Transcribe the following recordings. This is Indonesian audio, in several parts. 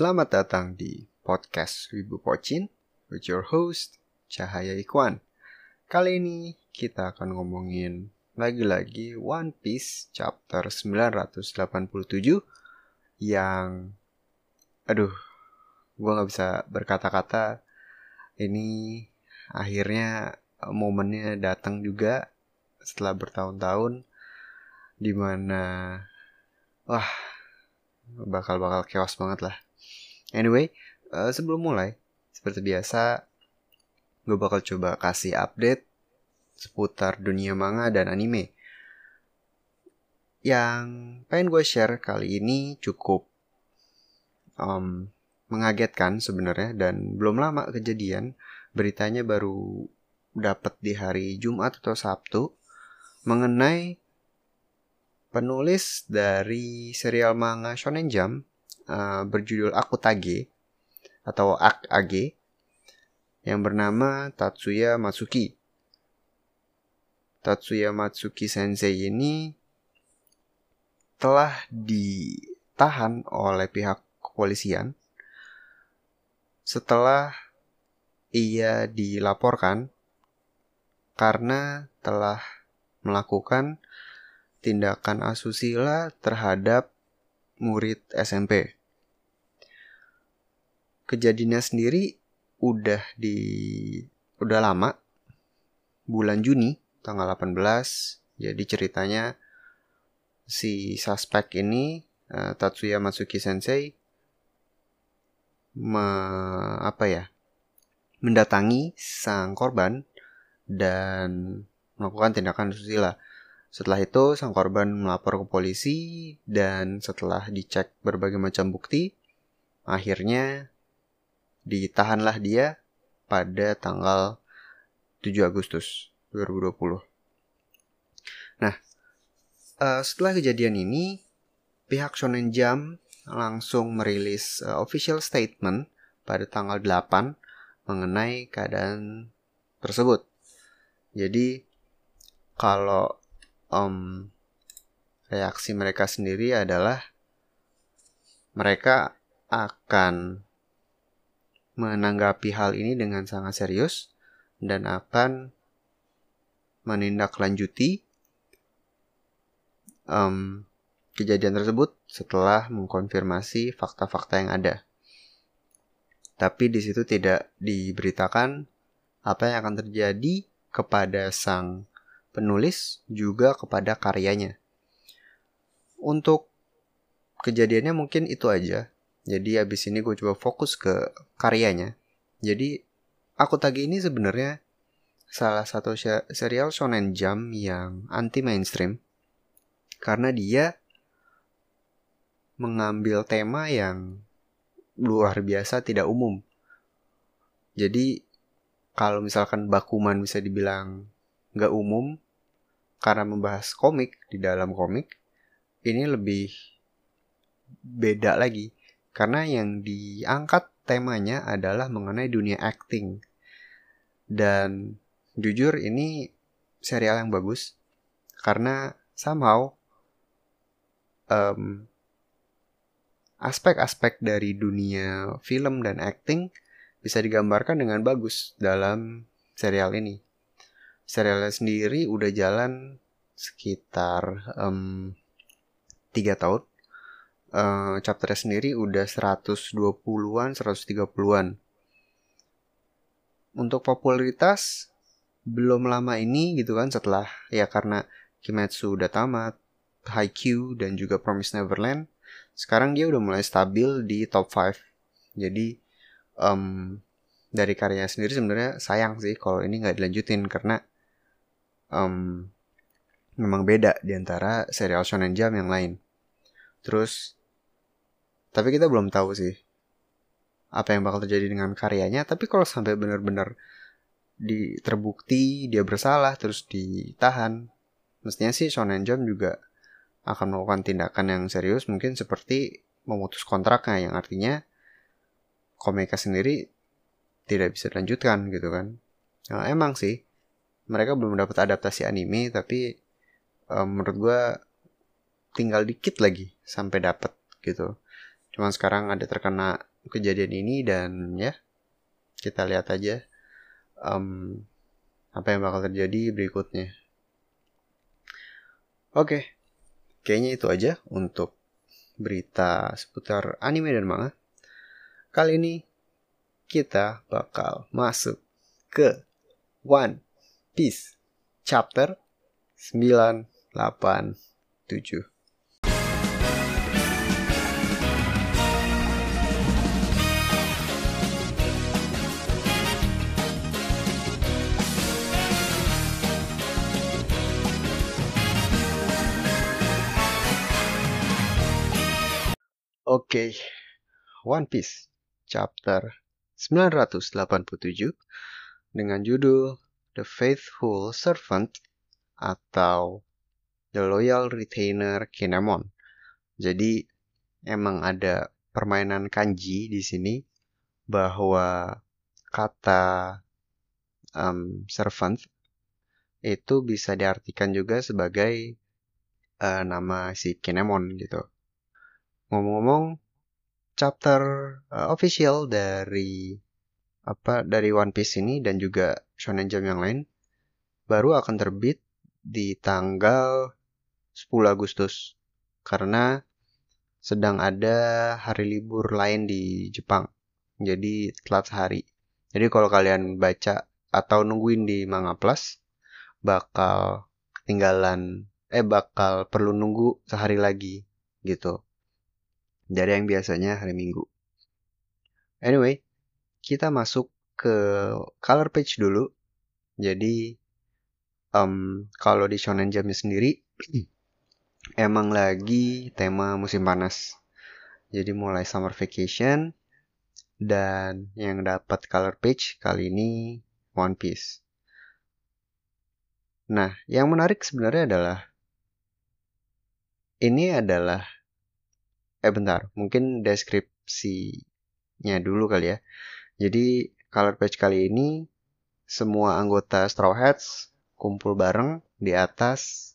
Selamat datang di podcast Wibu Pocin with your host Cahaya Ikwan. Kali ini kita akan ngomongin lagi-lagi One Piece chapter 987 yang aduh gue nggak bisa berkata-kata ini akhirnya momennya datang juga setelah bertahun-tahun di mana wah bakal bakal chaos banget lah Anyway, uh, sebelum mulai, seperti biasa, gue bakal coba kasih update seputar dunia manga dan anime. Yang pengen gue share kali ini cukup um, mengagetkan sebenarnya dan belum lama kejadian. Beritanya baru dapat di hari Jumat atau Sabtu mengenai penulis dari serial manga Shonen Jump uh, berjudul Akutage atau Ak Age yang bernama Tatsuya Matsuki. Tatsuya Matsuki Sensei ini telah ditahan oleh pihak kepolisian setelah ia dilaporkan karena telah melakukan tindakan asusila terhadap murid SMP kejadiannya sendiri udah di udah lama bulan Juni tanggal 18 jadi ceritanya si suspek ini uh, Tatsuya Matsuki Sensei me, apa ya mendatangi sang korban dan melakukan tindakan susila. Setelah itu sang korban melapor ke polisi dan setelah dicek berbagai macam bukti akhirnya ditahanlah dia pada tanggal 7 Agustus 2020. Nah, uh, setelah kejadian ini, pihak Shonen Jump langsung merilis uh, official statement pada tanggal 8 mengenai keadaan tersebut. Jadi, kalau um, reaksi mereka sendiri adalah mereka akan menanggapi hal ini dengan sangat serius dan akan menindaklanjuti um, kejadian tersebut setelah mengkonfirmasi fakta-fakta yang ada. Tapi di situ tidak diberitakan apa yang akan terjadi kepada sang penulis juga kepada karyanya. Untuk kejadiannya mungkin itu aja. Jadi abis ini gue coba fokus ke karyanya. Jadi aku tagi ini sebenarnya salah satu serial shonen jump yang anti mainstream karena dia mengambil tema yang luar biasa tidak umum. Jadi kalau misalkan Bakuman bisa dibilang nggak umum karena membahas komik di dalam komik, ini lebih beda lagi karena yang diangkat temanya adalah mengenai dunia acting. Dan jujur ini serial yang bagus karena somehow um, aspek-aspek dari dunia film dan acting bisa digambarkan dengan bagus dalam serial ini. Serialnya sendiri udah jalan sekitar um, 3 tahun uh, chapternya sendiri udah 120-an, 130-an. Untuk popularitas belum lama ini gitu kan setelah ya karena Kimetsu udah tamat, Haikyuu dan juga Promise Neverland, sekarang dia udah mulai stabil di top 5. Jadi um, dari karyanya sendiri sebenarnya sayang sih kalau ini nggak dilanjutin karena um, memang beda di antara serial Shonen Jump yang lain. Terus tapi kita belum tahu sih apa yang bakal terjadi dengan karyanya. Tapi kalau sampai benar-benar di terbukti dia bersalah terus ditahan, mestinya sih Shonen Jump juga akan melakukan tindakan yang serius mungkin seperti memutus kontraknya yang artinya komika sendiri tidak bisa dilanjutkan gitu kan. Nah, emang sih mereka belum dapat adaptasi anime tapi um, menurut gue tinggal dikit lagi sampai dapat gitu. Cuman sekarang ada terkena kejadian ini dan ya kita lihat aja um, apa yang bakal terjadi berikutnya. Oke, okay. kayaknya itu aja untuk berita seputar anime dan manga. Kali ini kita bakal masuk ke One Piece chapter 987. Oke, okay. One Piece chapter 987 dengan judul The Faithful Servant atau The Loyal Retainer Kinemon. Jadi emang ada permainan kanji di sini bahwa kata um, servant itu bisa diartikan juga sebagai uh, nama si Kinemon gitu. Ngomong-ngomong, chapter uh, official dari apa dari One Piece ini dan juga Shonen Jump yang lain baru akan terbit di tanggal 10 Agustus karena sedang ada hari libur lain di Jepang. Jadi telat sehari. Jadi kalau kalian baca atau nungguin di Manga Plus bakal ketinggalan eh bakal perlu nunggu sehari lagi gitu dari yang biasanya hari Minggu. Anyway, kita masuk ke color page dulu. Jadi, um, kalau di Shonen Jump sendiri, emang lagi tema musim panas. Jadi mulai summer vacation, dan yang dapat color page kali ini One Piece. Nah, yang menarik sebenarnya adalah ini adalah eh bentar, mungkin deskripsinya dulu kali ya. Jadi color page kali ini semua anggota Straw Hats kumpul bareng di atas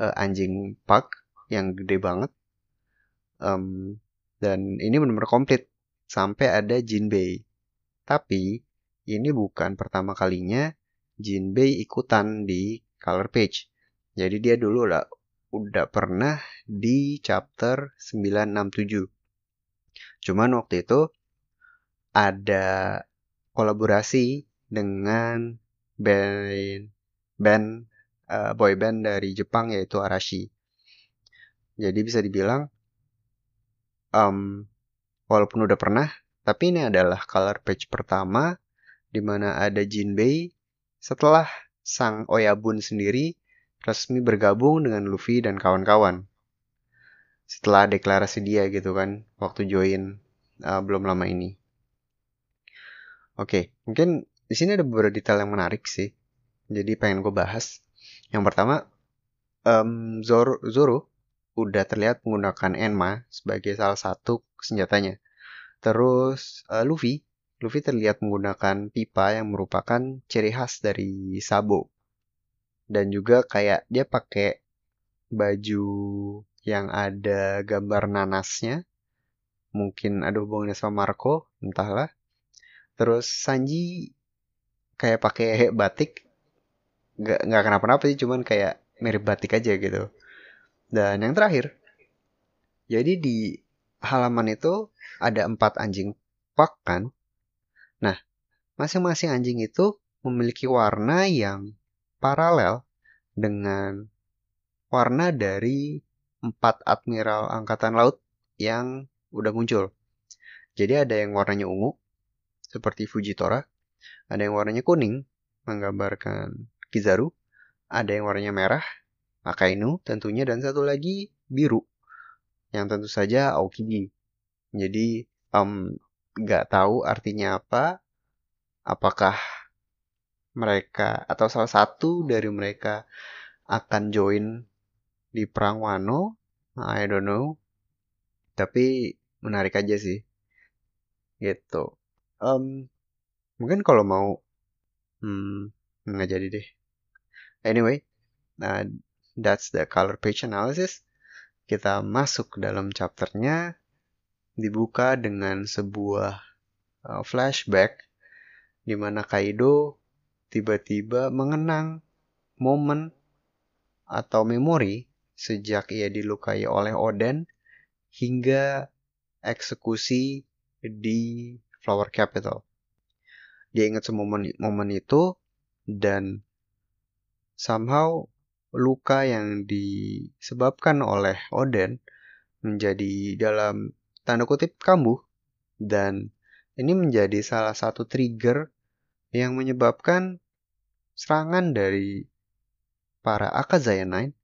uh, anjing park yang gede banget. Um, dan ini benar-benar komplit sampai ada Jinbei. Tapi ini bukan pertama kalinya Jinbei ikutan di color page. Jadi dia dulu lah udah pernah di chapter 967. Cuman waktu itu ada kolaborasi dengan band band uh, boy band dari Jepang yaitu Arashi. Jadi bisa dibilang um, walaupun udah pernah, tapi ini adalah color page pertama di mana ada Jinbei setelah sang Oyabun sendiri resmi bergabung dengan Luffy dan kawan-kawan. Setelah deklarasi dia gitu kan, waktu join uh, belum lama ini. Oke, okay, mungkin di sini ada beberapa detail yang menarik sih. Jadi pengen gue bahas. Yang pertama, um, Zoro, Zoro udah terlihat menggunakan Enma sebagai salah satu senjatanya. Terus uh, Luffy, Luffy terlihat menggunakan pipa yang merupakan ciri khas dari Sabo dan juga kayak dia pakai baju yang ada gambar nanasnya. Mungkin ada hubungannya sama Marco entahlah. Terus Sanji kayak pakai batik. Nggak nggak kenapa-napa sih cuman kayak mirip batik aja gitu. Dan yang terakhir jadi di halaman itu ada empat anjing pak kan? Nah masing-masing anjing itu memiliki warna yang paralel dengan warna dari empat admiral angkatan laut yang udah muncul. Jadi ada yang warnanya ungu, seperti Fujitora, ada yang warnanya kuning, menggambarkan Kizaru, ada yang warnanya merah, Akainu tentunya, dan satu lagi biru, yang tentu saja Aokiji. Jadi, um, nggak tahu artinya apa, apakah mereka atau salah satu dari mereka akan join di perang Wano, I don't know. Tapi menarik aja sih. Gitu. Um, mungkin kalau mau hmm, nggak jadi deh. Anyway, nah, that's the color page analysis. Kita masuk ke dalam chapternya dibuka dengan sebuah uh, flashback di mana Kaido tiba-tiba mengenang momen atau memori sejak ia dilukai oleh Oden hingga eksekusi di Flower Capital. Dia ingat semua momen, momen itu dan somehow luka yang disebabkan oleh Oden menjadi dalam tanda kutip kambuh dan ini menjadi salah satu trigger yang menyebabkan serangan dari para Akazaya Nine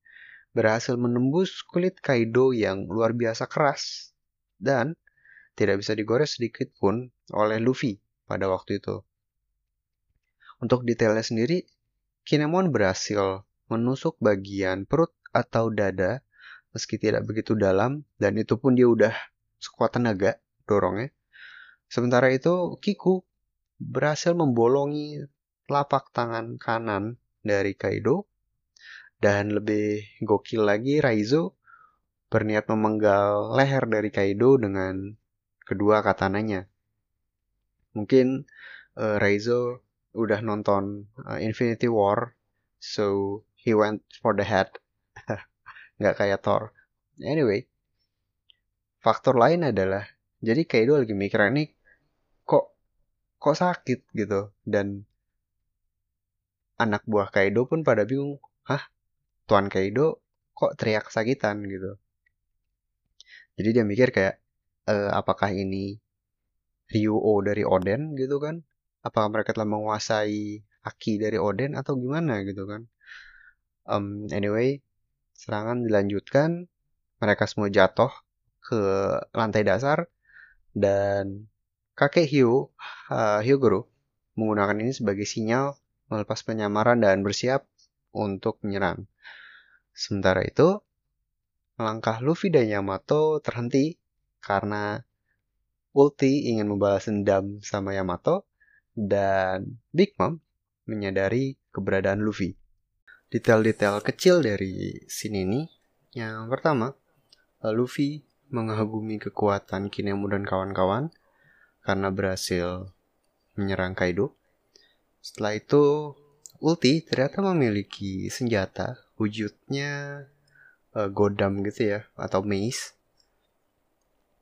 berhasil menembus kulit Kaido yang luar biasa keras dan tidak bisa digores sedikit pun oleh Luffy pada waktu itu. Untuk detailnya sendiri, Kinemon berhasil menusuk bagian perut atau dada meski tidak begitu dalam dan itu pun dia udah sekuat tenaga dorongnya. Sementara itu Kiku berhasil membolongi telapak tangan kanan dari Kaido dan lebih gokil lagi Raizo berniat memenggal leher dari Kaido dengan kedua katananya. Mungkin uh, Raizo udah nonton uh, Infinity War, so he went for the head. Nggak kayak Thor. Anyway, faktor lain adalah jadi Kaido lagi mikir ini kok kok sakit gitu dan anak buah Kaido pun pada bingung, hah? Tuan Kaido kok teriak kesakitan gitu. Jadi dia mikir kayak e, apakah ini Ryuo dari Oden? gitu kan? apakah mereka telah menguasai Aki dari Oden atau gimana? gitu kan. Um, anyway serangan dilanjutkan. Mereka semua jatuh ke lantai dasar dan kakek Hyo uh, Hyogoro menggunakan ini sebagai sinyal melepas penyamaran dan bersiap untuk menyerang. Sementara itu, langkah Luffy dan Yamato terhenti karena ulti ingin membalas dendam sama Yamato dan Big Mom menyadari keberadaan Luffy. Detail-detail kecil dari scene ini, yang pertama, Luffy mengagumi kekuatan Kinemu dan kawan-kawan karena berhasil menyerang Kaido. Setelah itu, Ulti ternyata memiliki senjata wujudnya uh, godam gitu ya atau mace.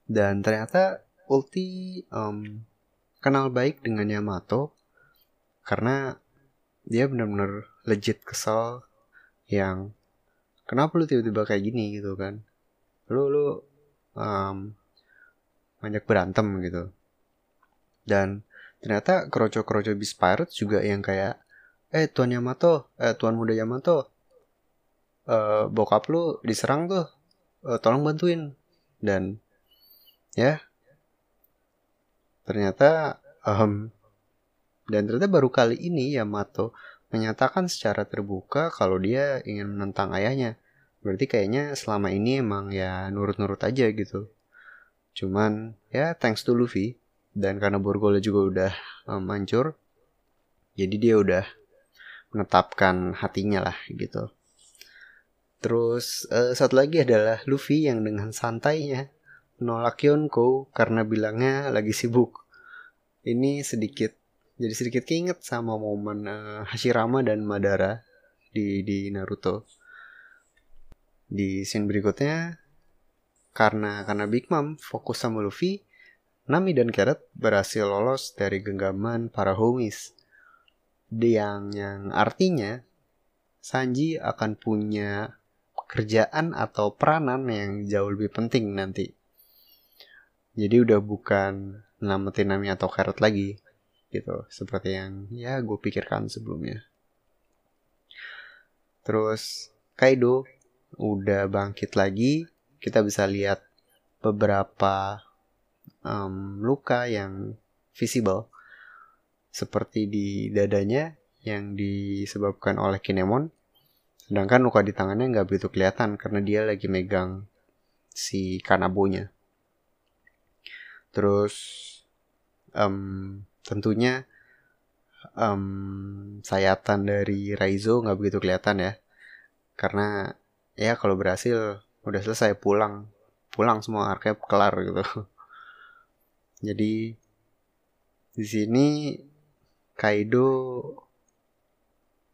Dan ternyata Ulti um, kenal baik dengan Yamato karena dia benar-benar legit kesel yang kenapa lu tiba-tiba kayak gini? gitu kan. Lu lu um, banyak berantem gitu. Dan ternyata kroco-kroco bis pirates juga yang kayak eh tuan Yamato eh tuan muda Yamato uh, bokap lu diserang tuh uh, tolong bantuin dan ya Ternyata um, dan ternyata baru kali ini Yamato menyatakan secara terbuka kalau dia ingin menentang ayahnya. Berarti kayaknya selama ini emang ya nurut-nurut aja gitu. Cuman ya thanks to Luffy dan karena Borgolo juga udah um, hancur. Jadi dia udah menetapkan hatinya lah gitu. Terus uh, satu lagi adalah Luffy yang dengan santainya menolak Yonko karena bilangnya lagi sibuk. Ini sedikit jadi sedikit keinget sama momen uh, Hashirama dan Madara di di Naruto. Di scene berikutnya karena karena Big Mom fokus sama Luffy, Nami dan Carrot berhasil lolos dari genggaman para homies. Yang yang artinya Sanji akan punya kerjaan atau peranan yang jauh lebih penting nanti. Jadi udah bukan nama Tinami atau Carrot lagi gitu. Seperti yang ya gue pikirkan sebelumnya. Terus Kaido udah bangkit lagi. Kita bisa lihat beberapa um, luka yang visible seperti di dadanya yang disebabkan oleh Kinemon sedangkan luka di tangannya nggak begitu kelihatan karena dia lagi megang si Kanabonya Terus um, tentunya um, sayatan dari Raizo nggak begitu kelihatan ya. Karena ya kalau berhasil udah selesai pulang. Pulang semua archive kelar gitu. Jadi di sini Kaido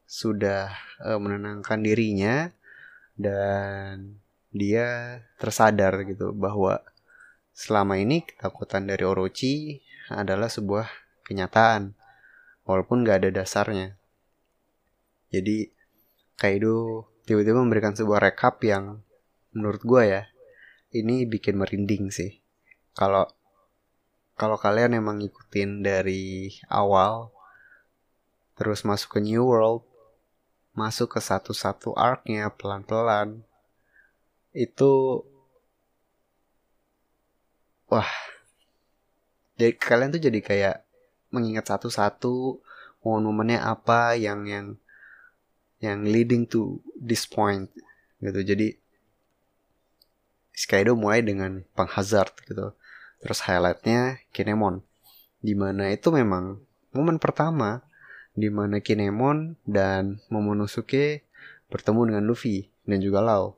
sudah uh, menenangkan dirinya dan dia tersadar gitu bahwa selama ini ketakutan dari Orochi adalah sebuah kenyataan walaupun gak ada dasarnya. Jadi Kaido tiba-tiba memberikan sebuah rekap yang menurut gue ya ini bikin merinding sih. Kalau kalau kalian emang ngikutin dari awal terus masuk ke New World, masuk ke satu-satu arc-nya pelan-pelan itu wah jadi kalian tuh jadi kayak mengingat satu-satu momen-momennya apa yang yang yang leading to this point gitu jadi Skaido mulai dengan penghazard gitu. Terus highlightnya Kinemon. Di mana itu memang momen pertama di mana Kinemon dan Momonosuke bertemu dengan Luffy dan juga Lau.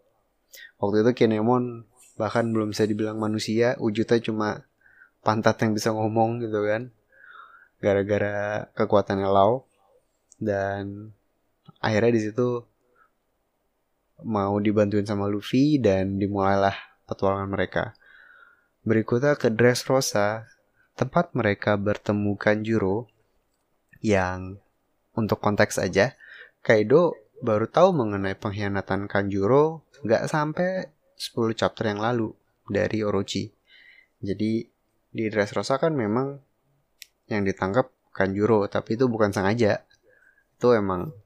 Waktu itu Kinemon bahkan belum bisa dibilang manusia, wujudnya cuma pantat yang bisa ngomong gitu kan. Gara-gara kekuatannya Lau. Dan akhirnya di situ mau dibantuin sama Luffy dan dimulailah petualangan mereka. Berikutnya ke Dressrosa, tempat mereka bertemu Kanjuro yang untuk konteks aja, Kaido baru tahu mengenai pengkhianatan Kanjuro nggak sampai 10 chapter yang lalu dari Orochi. Jadi di Dressrosa kan memang yang ditangkap Kanjuro, tapi itu bukan sengaja. Itu emang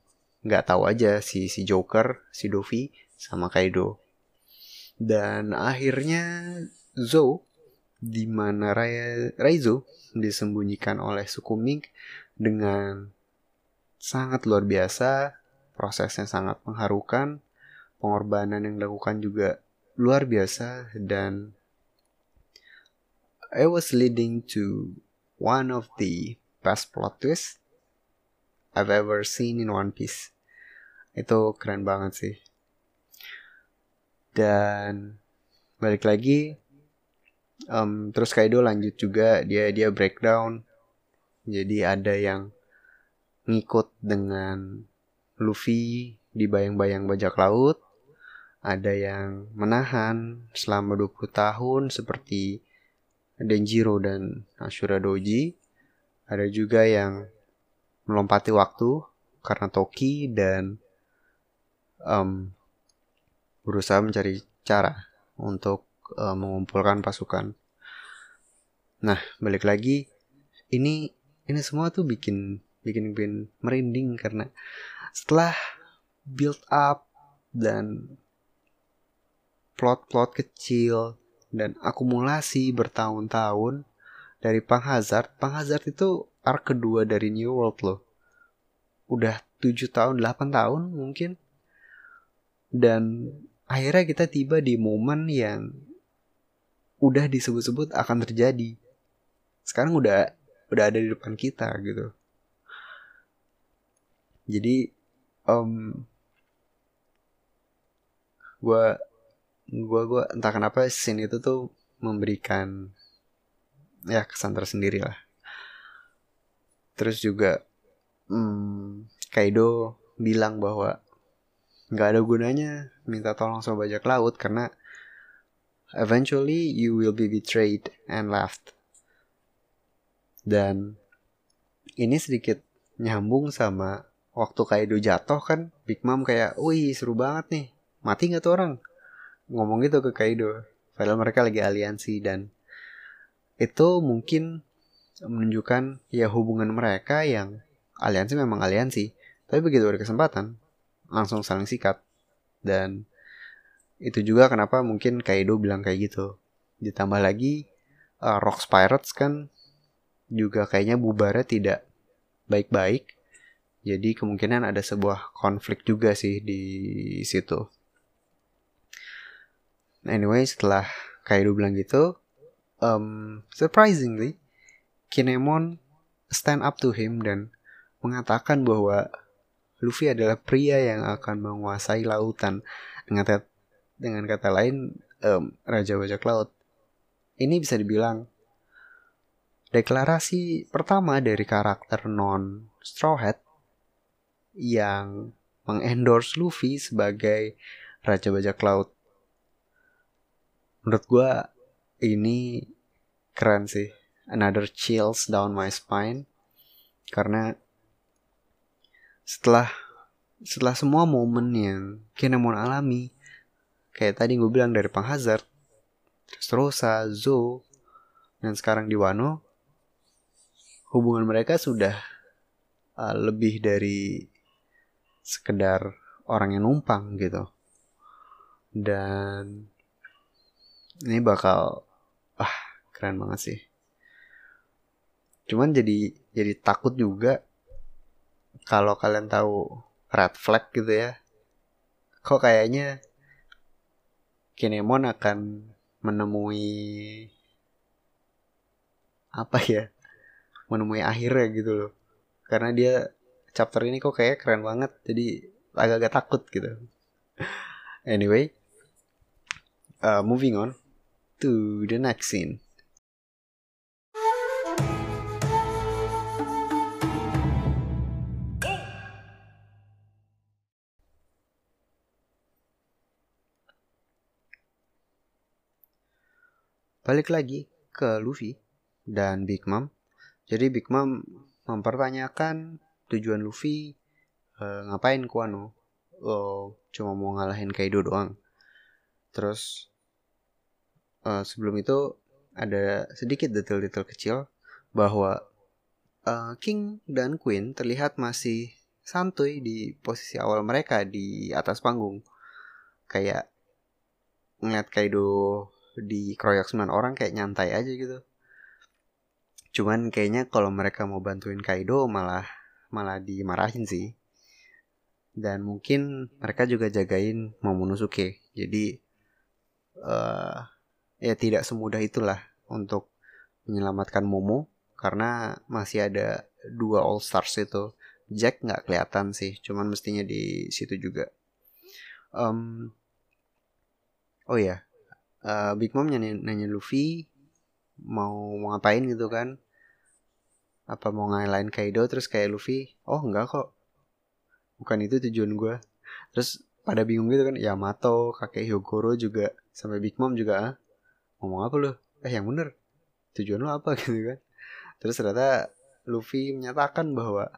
nggak tahu aja si si Joker, si Dovi sama Kaido. Dan akhirnya Zou di mana Raizo disembunyikan oleh suku Ming dengan sangat luar biasa, prosesnya sangat mengharukan, pengorbanan yang dilakukan juga luar biasa dan it was leading to one of the best plot twists I've ever seen in One Piece. Itu keren banget sih. Dan balik lagi, um, terus Kaido lanjut juga dia dia breakdown. Jadi ada yang ngikut dengan Luffy di bayang-bayang bajak laut. Ada yang menahan selama 20 tahun seperti Denjiro dan Ashura Doji. Ada juga yang melompati waktu karena Toki dan um, berusaha mencari cara untuk uh, mengumpulkan pasukan. Nah, balik lagi ini ini semua tuh bikin bikin bikin merinding karena setelah build up dan plot-plot kecil dan akumulasi bertahun-tahun dari Pang Hazard, Pang Hazard itu arc kedua dari New World loh. Udah 7 tahun, 8 tahun mungkin. Dan akhirnya kita tiba di momen yang udah disebut-sebut akan terjadi. Sekarang udah udah ada di depan kita gitu. Jadi um, gue gue gue entah kenapa scene itu tuh memberikan ya kesan tersendiri lah terus juga hmm, Kaido bilang bahwa nggak ada gunanya minta tolong sama bajak laut karena eventually you will be betrayed and left. Dan ini sedikit nyambung sama waktu Kaido jatuh kan Big Mom kayak wih seru banget nih. Mati nggak tuh orang? Ngomong gitu ke Kaido padahal mereka lagi aliansi dan itu mungkin menunjukkan ya hubungan mereka yang aliansi memang aliansi. Tapi begitu ada kesempatan langsung saling sikat. Dan itu juga kenapa mungkin Kaido bilang kayak gitu. Ditambah lagi uh, Rocks Pirates kan juga kayaknya bubarnya tidak baik-baik. Jadi kemungkinan ada sebuah konflik juga sih di situ. Anyway setelah Kaido bilang gitu um, surprisingly Kinemon stand up to him dan mengatakan bahwa Luffy adalah pria yang akan menguasai lautan. Dengan kata, dengan kata lain, um, Raja Bajak Laut. Ini bisa dibilang deklarasi pertama dari karakter non Straw Hat yang mengendorse Luffy sebagai Raja Bajak Laut. Menurut gue ini keren sih. Another chills down my spine. Karena setelah setelah semua momen yang Kinemon alami kayak tadi gue bilang dari Pang Hazard terus Rosa, Zo dan sekarang di Wano hubungan mereka sudah uh, lebih dari sekedar orang yang numpang gitu. Dan ini bakal ah keren banget sih. Cuman jadi jadi takut juga kalau kalian tahu red flag gitu ya. Kok kayaknya Kinemon akan menemui apa ya? Menemui akhirnya gitu loh. Karena dia chapter ini kok kayak keren banget jadi agak-agak takut gitu. Anyway uh, moving on to the next scene balik lagi ke Luffy dan Big Mom. Jadi Big Mom mempertanyakan tujuan Luffy uh, ngapain ke Wano. Oh, cuma mau ngalahin Kaido doang. Terus uh, sebelum itu ada sedikit detail-detail kecil bahwa uh, King dan Queen terlihat masih santuy di posisi awal mereka di atas panggung. Kayak ngeliat Kaido di kroyok 9 orang kayak nyantai aja gitu. Cuman kayaknya kalau mereka mau bantuin Kaido malah malah dimarahin sih. Dan mungkin mereka juga jagain Momonosuke. Jadi uh, ya tidak semudah itulah untuk menyelamatkan Momo karena masih ada dua All Stars itu. Jack nggak kelihatan sih, cuman mestinya di situ juga. Um, oh ya, uh, Big Mom nanya, nanya Luffy mau, mau ngapain gitu kan? Apa mau ngalahin Kaido? Terus kayak Luffy oh enggak kok. Bukan itu tujuan gue terus pada bingung gitu kan Yamato kakek Hyogoro juga sampai Big Mom juga ah, ngomong apa lu? Eh yang bener. Tujuan lu apa? Gitu kan. Terus ternyata Luffy menyatakan bahwa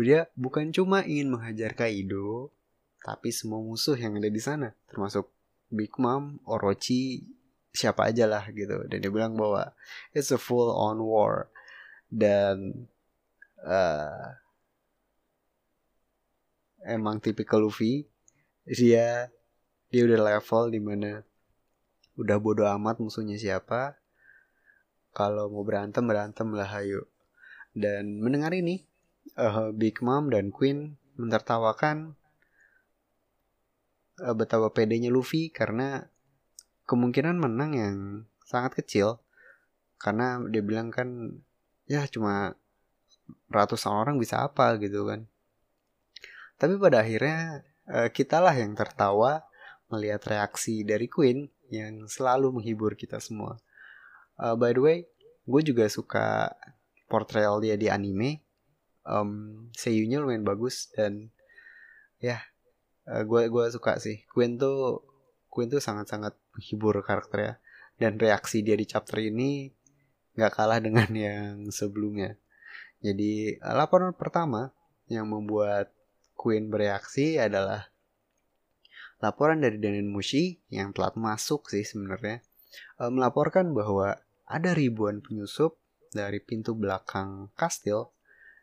dia bukan cuma ingin menghajar Kaido tapi semua musuh yang ada di sana termasuk Big Mom, Orochi, siapa aja lah gitu. Dan dia bilang bahwa it's a full on war. Dan uh, emang tipikal Luffy. Dia dia udah level di mana udah bodo amat musuhnya siapa. Kalau mau berantem berantem lah ayo. Dan mendengar ini, uh, Big Mom dan Queen mentertawakan uh, betapa pedenya Luffy karena kemungkinan menang yang sangat kecil. Karena dia bilang kan ya cuma ratusan orang bisa apa gitu kan. Tapi pada akhirnya uh, kitalah yang tertawa melihat reaksi dari Queen yang selalu menghibur kita semua. Uh, by the way gue juga suka portrayal dia di anime. Um, seiyunya lumayan bagus dan ya uh, gue suka sih. Queen tuh Queen tuh sangat-sangat menghibur karakternya. Dan reaksi dia di chapter ini nggak kalah dengan yang sebelumnya. Jadi uh, laporan pertama yang membuat Queen bereaksi adalah laporan dari Danin Mushi yang telah masuk sih sebenarnya. Uh, melaporkan bahwa ada ribuan penyusup dari pintu belakang kastil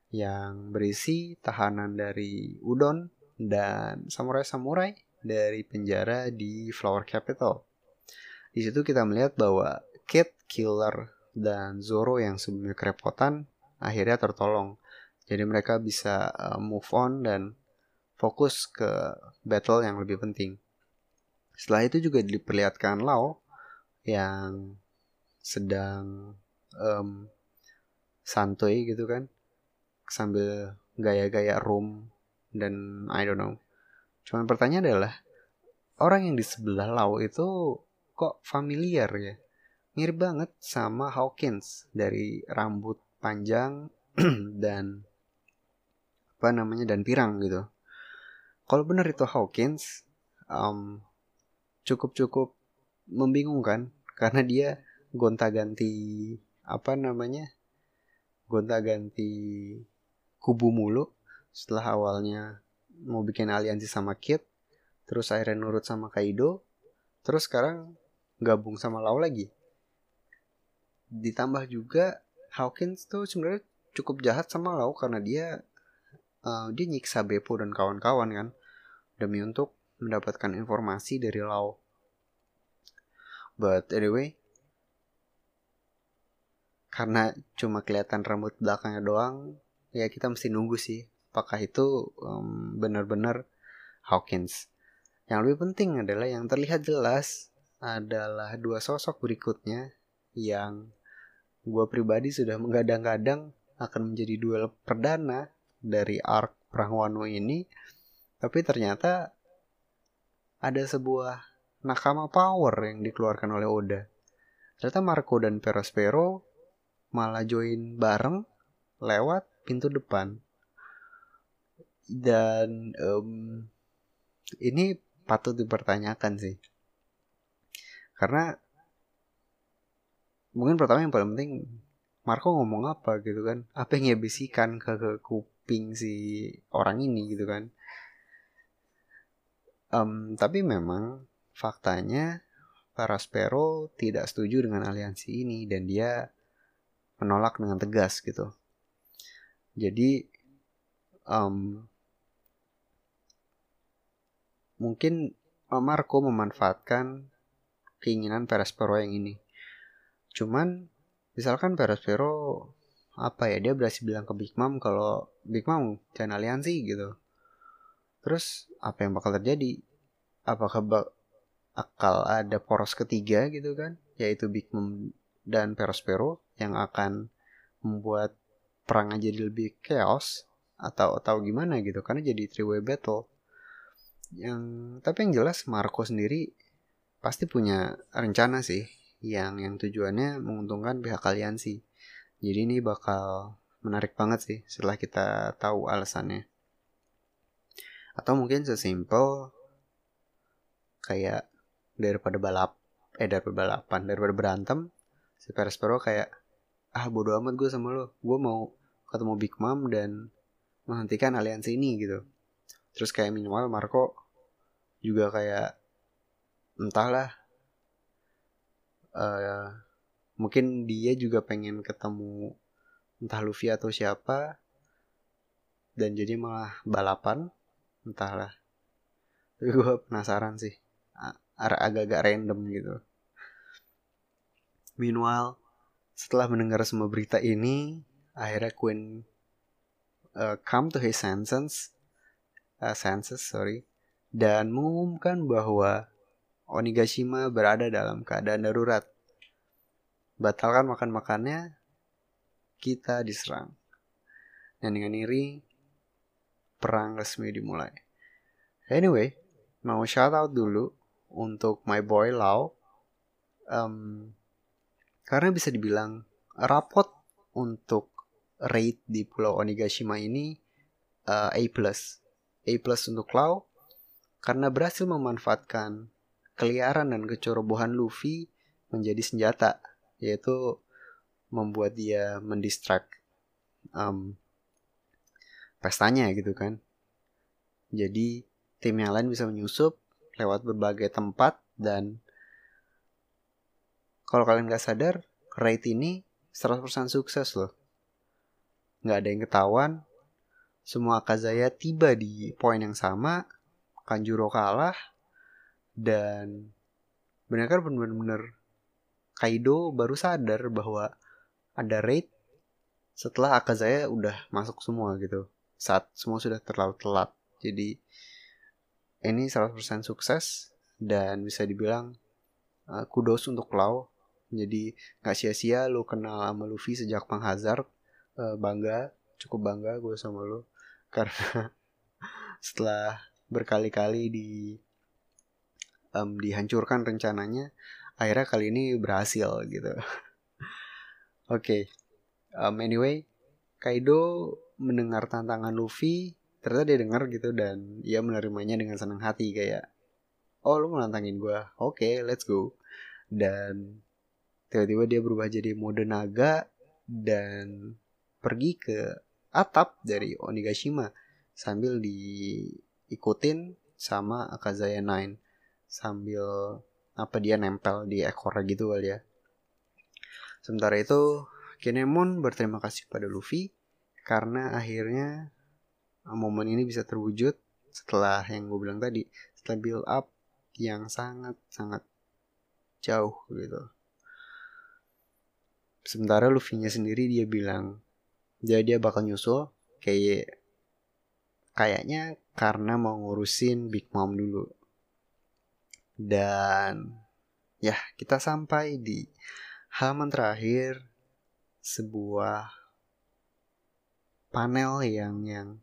yang berisi tahanan dari Udon dan samurai-samurai dari penjara di Flower Capital. Di situ kita melihat bahwa Kid, Killer, dan Zoro yang sebelumnya kerepotan akhirnya tertolong. Jadi mereka bisa uh, move on dan fokus ke battle yang lebih penting. Setelah itu juga diperlihatkan Lau yang sedang um, santuy gitu kan sambil gaya-gaya room dan I don't know. Cuman pertanyaan adalah orang yang di sebelah Lau itu kok familiar ya? mirip banget sama Hawkins dari rambut panjang dan apa namanya dan pirang gitu. Kalau benar itu Hawkins, um, cukup-cukup membingungkan karena dia gonta-ganti apa namanya gonta-ganti kubu mulu setelah awalnya mau bikin aliansi sama Kid terus akhirnya nurut sama Kaido terus sekarang gabung sama Lau lagi. Ditambah juga Hawkins tuh sebenarnya cukup jahat sama Lau karena dia uh, dia nyiksa Beppo dan kawan-kawan kan demi untuk mendapatkan informasi dari Lau. But anyway karena cuma kelihatan rambut belakangnya doang ya kita mesti nunggu sih apakah itu um, benar-benar Hawkins yang lebih penting adalah yang terlihat jelas adalah dua sosok berikutnya yang gue pribadi sudah menggadang-gadang akan menjadi duel perdana dari arc Perang Wano ini. Tapi ternyata ada sebuah nakama power yang dikeluarkan oleh Oda. Ternyata Marco dan Perospero malah join bareng lewat pintu depan. Dan um, ini patut dipertanyakan sih. Karena mungkin pertama yang paling penting Marco ngomong apa gitu kan. Apa yang dia bisikan ke, ke kuping si orang ini gitu kan. Um, tapi memang faktanya Paraspero tidak setuju dengan aliansi ini dan dia menolak dengan tegas gitu. Jadi um, mungkin Marco memanfaatkan keinginan Perospero yang ini. Cuman misalkan Perospero apa ya dia berhasil bilang ke Big Mom kalau Big Mom jangan aliansi gitu. Terus apa yang bakal terjadi? Apakah bakal ada poros ketiga gitu kan? Yaitu Big Mom dan Perospero yang akan membuat perangnya jadi lebih chaos atau atau gimana gitu karena jadi three way battle yang tapi yang jelas Marco sendiri pasti punya rencana sih yang yang tujuannya menguntungkan pihak aliansi. Jadi ini bakal menarik banget sih setelah kita tahu alasannya. Atau mungkin sesimpel kayak daripada balap eh daripada balapan daripada berantem si Perespero kayak ah bodo amat gue sama lo gue mau ketemu Big Mom dan menghentikan aliansi ini gitu terus kayak minimal Marco juga kayak entahlah uh, mungkin dia juga pengen ketemu entah Luffy atau siapa dan jadi malah balapan entahlah. Tapi gue penasaran sih agak-agak random gitu. Meanwhile setelah mendengar semua berita ini akhirnya Queen uh, come to his senses uh, senses sorry dan mengumumkan bahwa Onigashima berada dalam keadaan darurat. Batalkan makan-makannya, kita diserang. Dan dengan iri, perang resmi dimulai. Anyway, mau shout out dulu untuk my boy Lau. Um, karena bisa dibilang rapot untuk rate di Pulau Onigashima ini uh, A+. A plus untuk Lau karena berhasil memanfaatkan keliaran dan kecerobohan Luffy menjadi senjata, yaitu membuat dia mendistrak um, pestanya gitu kan. Jadi tim yang lain bisa menyusup lewat berbagai tempat dan kalau kalian gak sadar, raid ini 100% sukses loh. Gak ada yang ketahuan, semua Kazaya tiba di poin yang sama Kanjuro kalah dan kan benar-benar Kaido baru sadar bahwa ada raid setelah Akazaya udah masuk semua gitu. Saat semua sudah terlalu telat. Jadi ini 100% sukses dan bisa dibilang uh, kudos untuk Lau. Jadi nggak sia-sia lu kenal sama Luffy sejak Pang Hazard uh, bangga cukup bangga gue sama lu karena setelah berkali-kali di um, dihancurkan rencananya akhirnya kali ini berhasil gitu oke okay. um, anyway Kaido mendengar tantangan Luffy ternyata dia dengar gitu dan ia menerimanya dengan senang hati kayak oh lu menantangin gue oke okay, let's go dan tiba-tiba dia berubah jadi mode naga dan pergi ke atap dari Onigashima sambil diikutin sama Akazaya Nine sambil apa dia nempel di ekornya gitu kali ya. Sementara itu Kinemon berterima kasih pada Luffy karena akhirnya momen ini bisa terwujud setelah yang gue bilang tadi setelah build up yang sangat sangat jauh gitu sementara Luffy-nya sendiri dia bilang dia dia bakal nyusul kayak kayaknya karena mau ngurusin Big Mom dulu. Dan ya kita sampai di halaman terakhir sebuah panel yang yang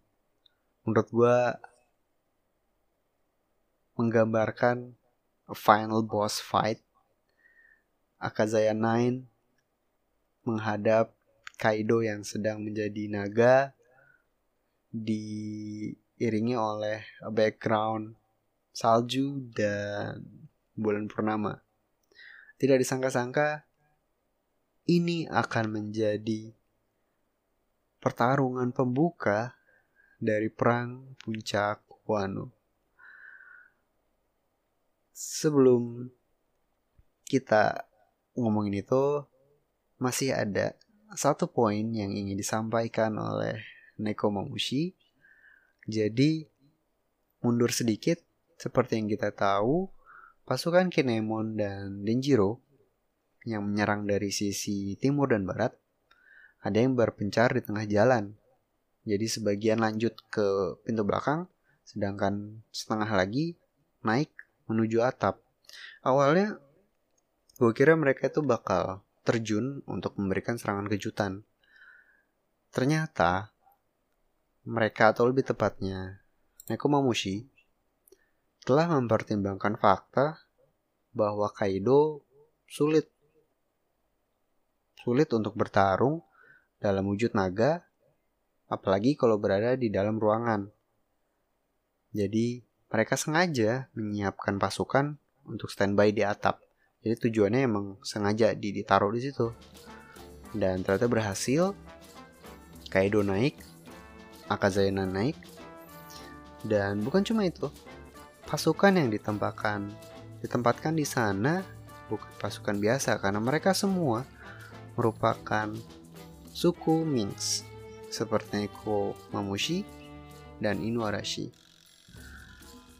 menurut gue menggambarkan a final boss fight. Akazaya 9 menghadap Kaido yang sedang menjadi naga diiringi oleh background salju dan bulan purnama. Tidak disangka-sangka ini akan menjadi pertarungan pembuka dari perang puncak Wano. Sebelum kita ngomongin itu, masih ada satu poin yang ingin disampaikan oleh Neko Mamushi. Jadi, mundur sedikit, seperti yang kita tahu, pasukan Kinemon dan Denjiro yang menyerang dari sisi timur dan barat, ada yang berpencar di tengah jalan. Jadi sebagian lanjut ke pintu belakang, sedangkan setengah lagi naik menuju atap. Awalnya gue kira mereka itu bakal terjun untuk memberikan serangan kejutan. Ternyata, mereka atau lebih tepatnya, Nekomamushi, telah mempertimbangkan fakta bahwa Kaido sulit sulit untuk bertarung dalam wujud naga, apalagi kalau berada di dalam ruangan. Jadi, mereka sengaja menyiapkan pasukan untuk standby di atap. Jadi tujuannya emang sengaja ditaruh di situ. Dan ternyata berhasil. Kaido naik, Akazayana naik. Dan bukan cuma itu. Pasukan yang ditempatkan ditempatkan di sana bukan pasukan biasa karena mereka semua merupakan suku Mings seperti Neko Mamushi dan Inuarashi.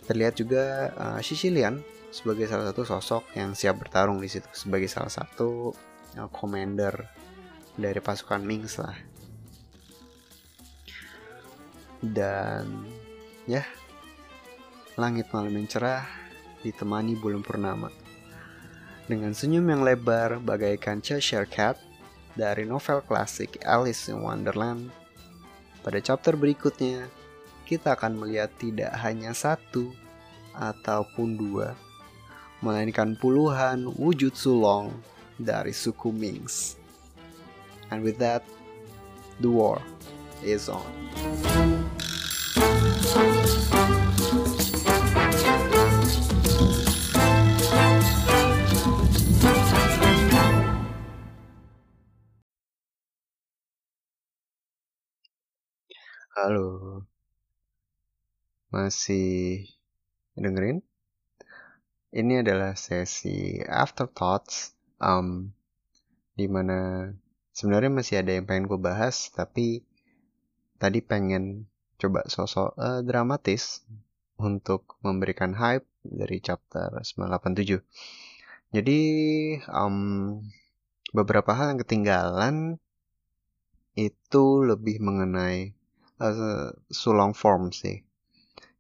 Terlihat juga uh, Sicilian sebagai salah satu sosok yang siap bertarung di situ sebagai salah satu uh, commander dari pasukan Mings lah. Dan ya langit malam yang cerah ditemani bulan purnama. Dengan senyum yang lebar bagaikan Cheshire Cat dari novel klasik Alice in Wonderland, pada chapter berikutnya kita akan melihat tidak hanya satu ataupun dua, melainkan puluhan wujud sulong dari suku Mings. And with that, the war is on. Halo. Masih dengerin? Ini adalah sesi afterthoughts um, di mana sebenarnya masih ada yang pengen gue bahas tapi tadi pengen coba sosok uh, dramatis untuk memberikan hype dari chapter 987 jadi um, beberapa hal yang ketinggalan itu lebih mengenai uh, sulong form sih.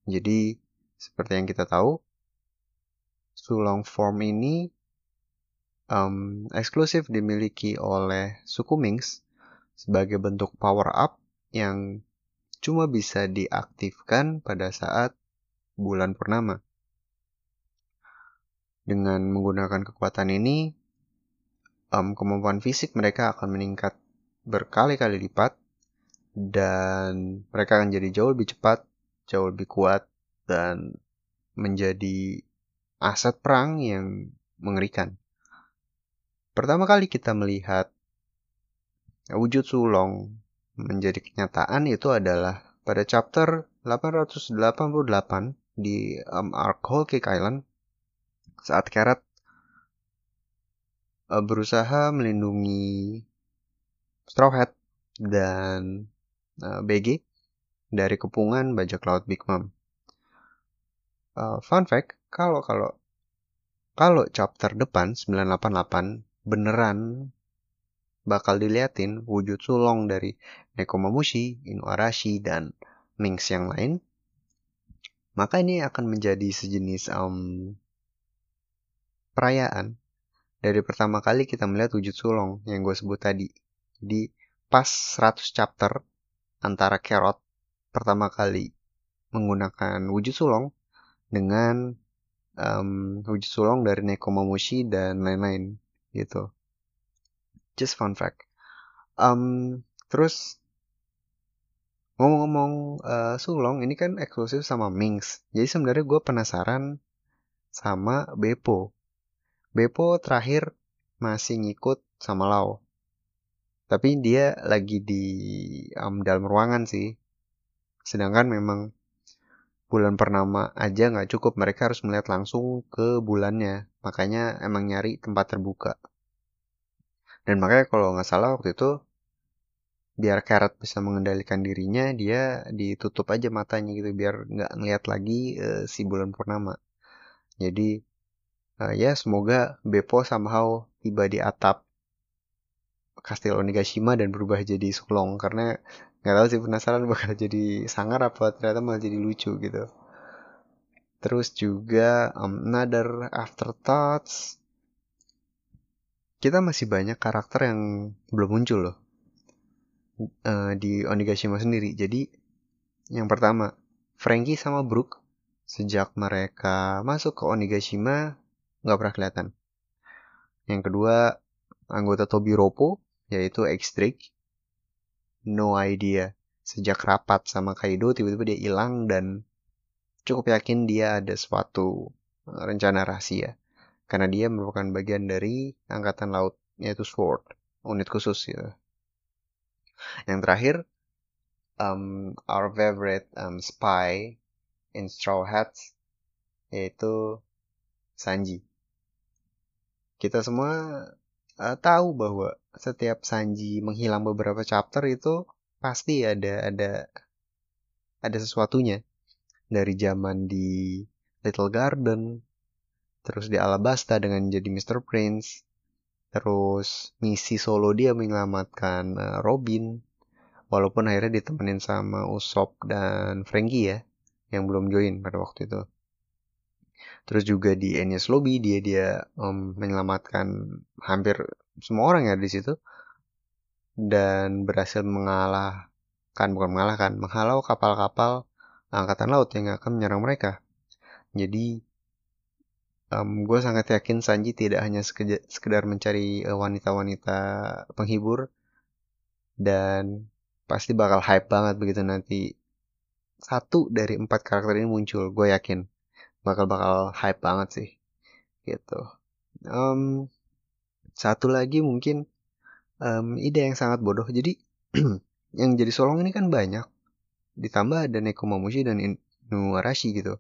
Jadi seperti yang kita tahu Sulong form ini um, eksklusif dimiliki oleh suku Mings sebagai bentuk power up yang cuma bisa diaktifkan pada saat bulan purnama. dengan menggunakan kekuatan ini um, kemampuan fisik mereka akan meningkat berkali-kali lipat dan mereka akan jadi jauh lebih cepat, jauh lebih kuat dan menjadi aset perang yang mengerikan. Pertama kali kita melihat wujud sulong menjadi kenyataan itu adalah pada chapter 888 di um, Cake Island saat Carrot uh, berusaha melindungi Straw Hat dan uh, BG dari kepungan bajak laut Big Mom. Uh, fun fact, kalau kalau kalau chapter depan 988 beneran bakal diliatin wujud sulong dari Nekomamushi, Inuarashi, dan Minx yang lain, maka ini akan menjadi sejenis um, perayaan dari pertama kali kita melihat wujud sulong yang gue sebut tadi. Di pas 100 chapter antara Carrot pertama kali menggunakan wujud sulong dengan um, sulong dari Nekomamushi dan lain-lain gitu. Just fun fact. Um, terus ngomong-ngomong uh, sulong ini kan eksklusif sama Minx. Jadi sebenarnya gue penasaran sama Beppo. Beppo terakhir masih ngikut sama Lau. Tapi dia lagi di um, dalam ruangan sih. Sedangkan memang bulan purnama aja nggak cukup. Mereka harus melihat langsung ke bulannya. Makanya emang nyari tempat terbuka. Dan makanya kalau nggak salah waktu itu biar Carrot bisa mengendalikan dirinya dia ditutup aja matanya gitu biar nggak ngeliat lagi uh, si bulan purnama jadi uh, ya semoga Beppo somehow tiba di atap Kastil Onigashima dan berubah jadi sulong karena nggak tahu sih penasaran bakal jadi sangar apa ternyata malah jadi lucu gitu terus juga um, another afterthoughts kita masih banyak karakter yang belum muncul loh uh, di Onigashima sendiri jadi yang pertama Frankie sama Brooke sejak mereka masuk ke Onigashima nggak pernah kelihatan. Yang kedua, anggota Tobi Roppo, yaitu X-Drake. No idea. Sejak rapat sama Kaido, tiba-tiba dia hilang dan cukup yakin dia ada suatu eh, rencana rahasia. Karena dia merupakan bagian dari Angkatan Laut, yaitu SWORD, unit khusus ya. Yang terakhir, um, our favorite um, spy in Straw Hats, yaitu Sanji kita semua uh, tahu bahwa setiap Sanji menghilang beberapa chapter itu pasti ada ada ada sesuatunya dari zaman di Little Garden terus di Alabasta dengan jadi Mr. Prince terus misi solo dia menyelamatkan uh, Robin walaupun akhirnya ditemenin sama Usopp dan Frankie ya yang belum join pada waktu itu Terus juga di Enies Lobby dia dia um, menyelamatkan hampir semua orang ya di situ. Dan berhasil mengalahkan bukan mengalahkan menghalau kapal-kapal angkatan laut yang akan menyerang mereka. Jadi um, gue sangat yakin Sanji tidak hanya sekedar, mencari e, wanita-wanita penghibur dan pasti bakal hype banget begitu nanti. Satu dari empat karakter ini muncul gue yakin bakal bakal hype banget sih gitu. Um, satu lagi mungkin um, ide yang sangat bodoh. Jadi yang jadi solong ini kan banyak. Ditambah ada Nekomamushi dan Inuarashi gitu.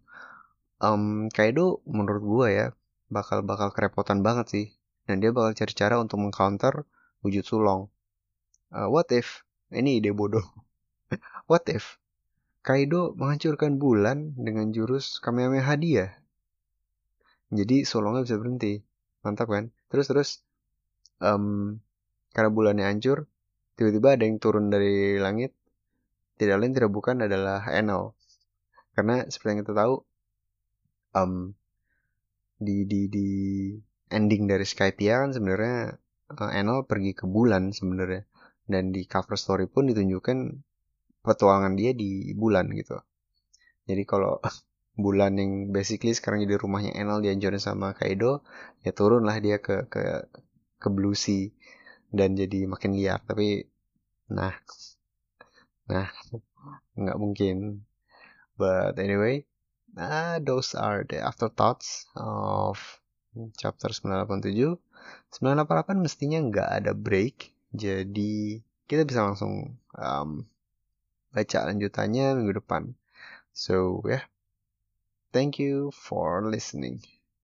Um, Kaido menurut gua ya bakal bakal kerepotan banget sih. Dan dia bakal cari cara untuk mengcounter wujud sulong. Uh, what if? Ini ide bodoh. What if Kaido menghancurkan bulan dengan jurus Kamehameha dia. Jadi Solongnya bisa berhenti. Mantap kan? Terus terus um, karena bulannya hancur, tiba-tiba ada yang turun dari langit. Tidak lain tidak bukan adalah Enel. Karena seperti yang kita tahu, um, di di di ending dari Skypiea kan sebenarnya uh, Enel pergi ke bulan sebenarnya. Dan di cover story pun ditunjukkan petualangan dia di bulan gitu. Jadi kalau bulan yang basically sekarang jadi rumahnya Enel dihancurin sama Kaido ya turunlah dia ke ke ke Blue Sea dan jadi makin liar. Tapi nah nah nggak mungkin. But anyway nah those are the afterthoughts of chapter 987 988 mestinya nggak ada break. Jadi kita bisa langsung um, baca lanjutannya minggu depan so yeah. thank you for listening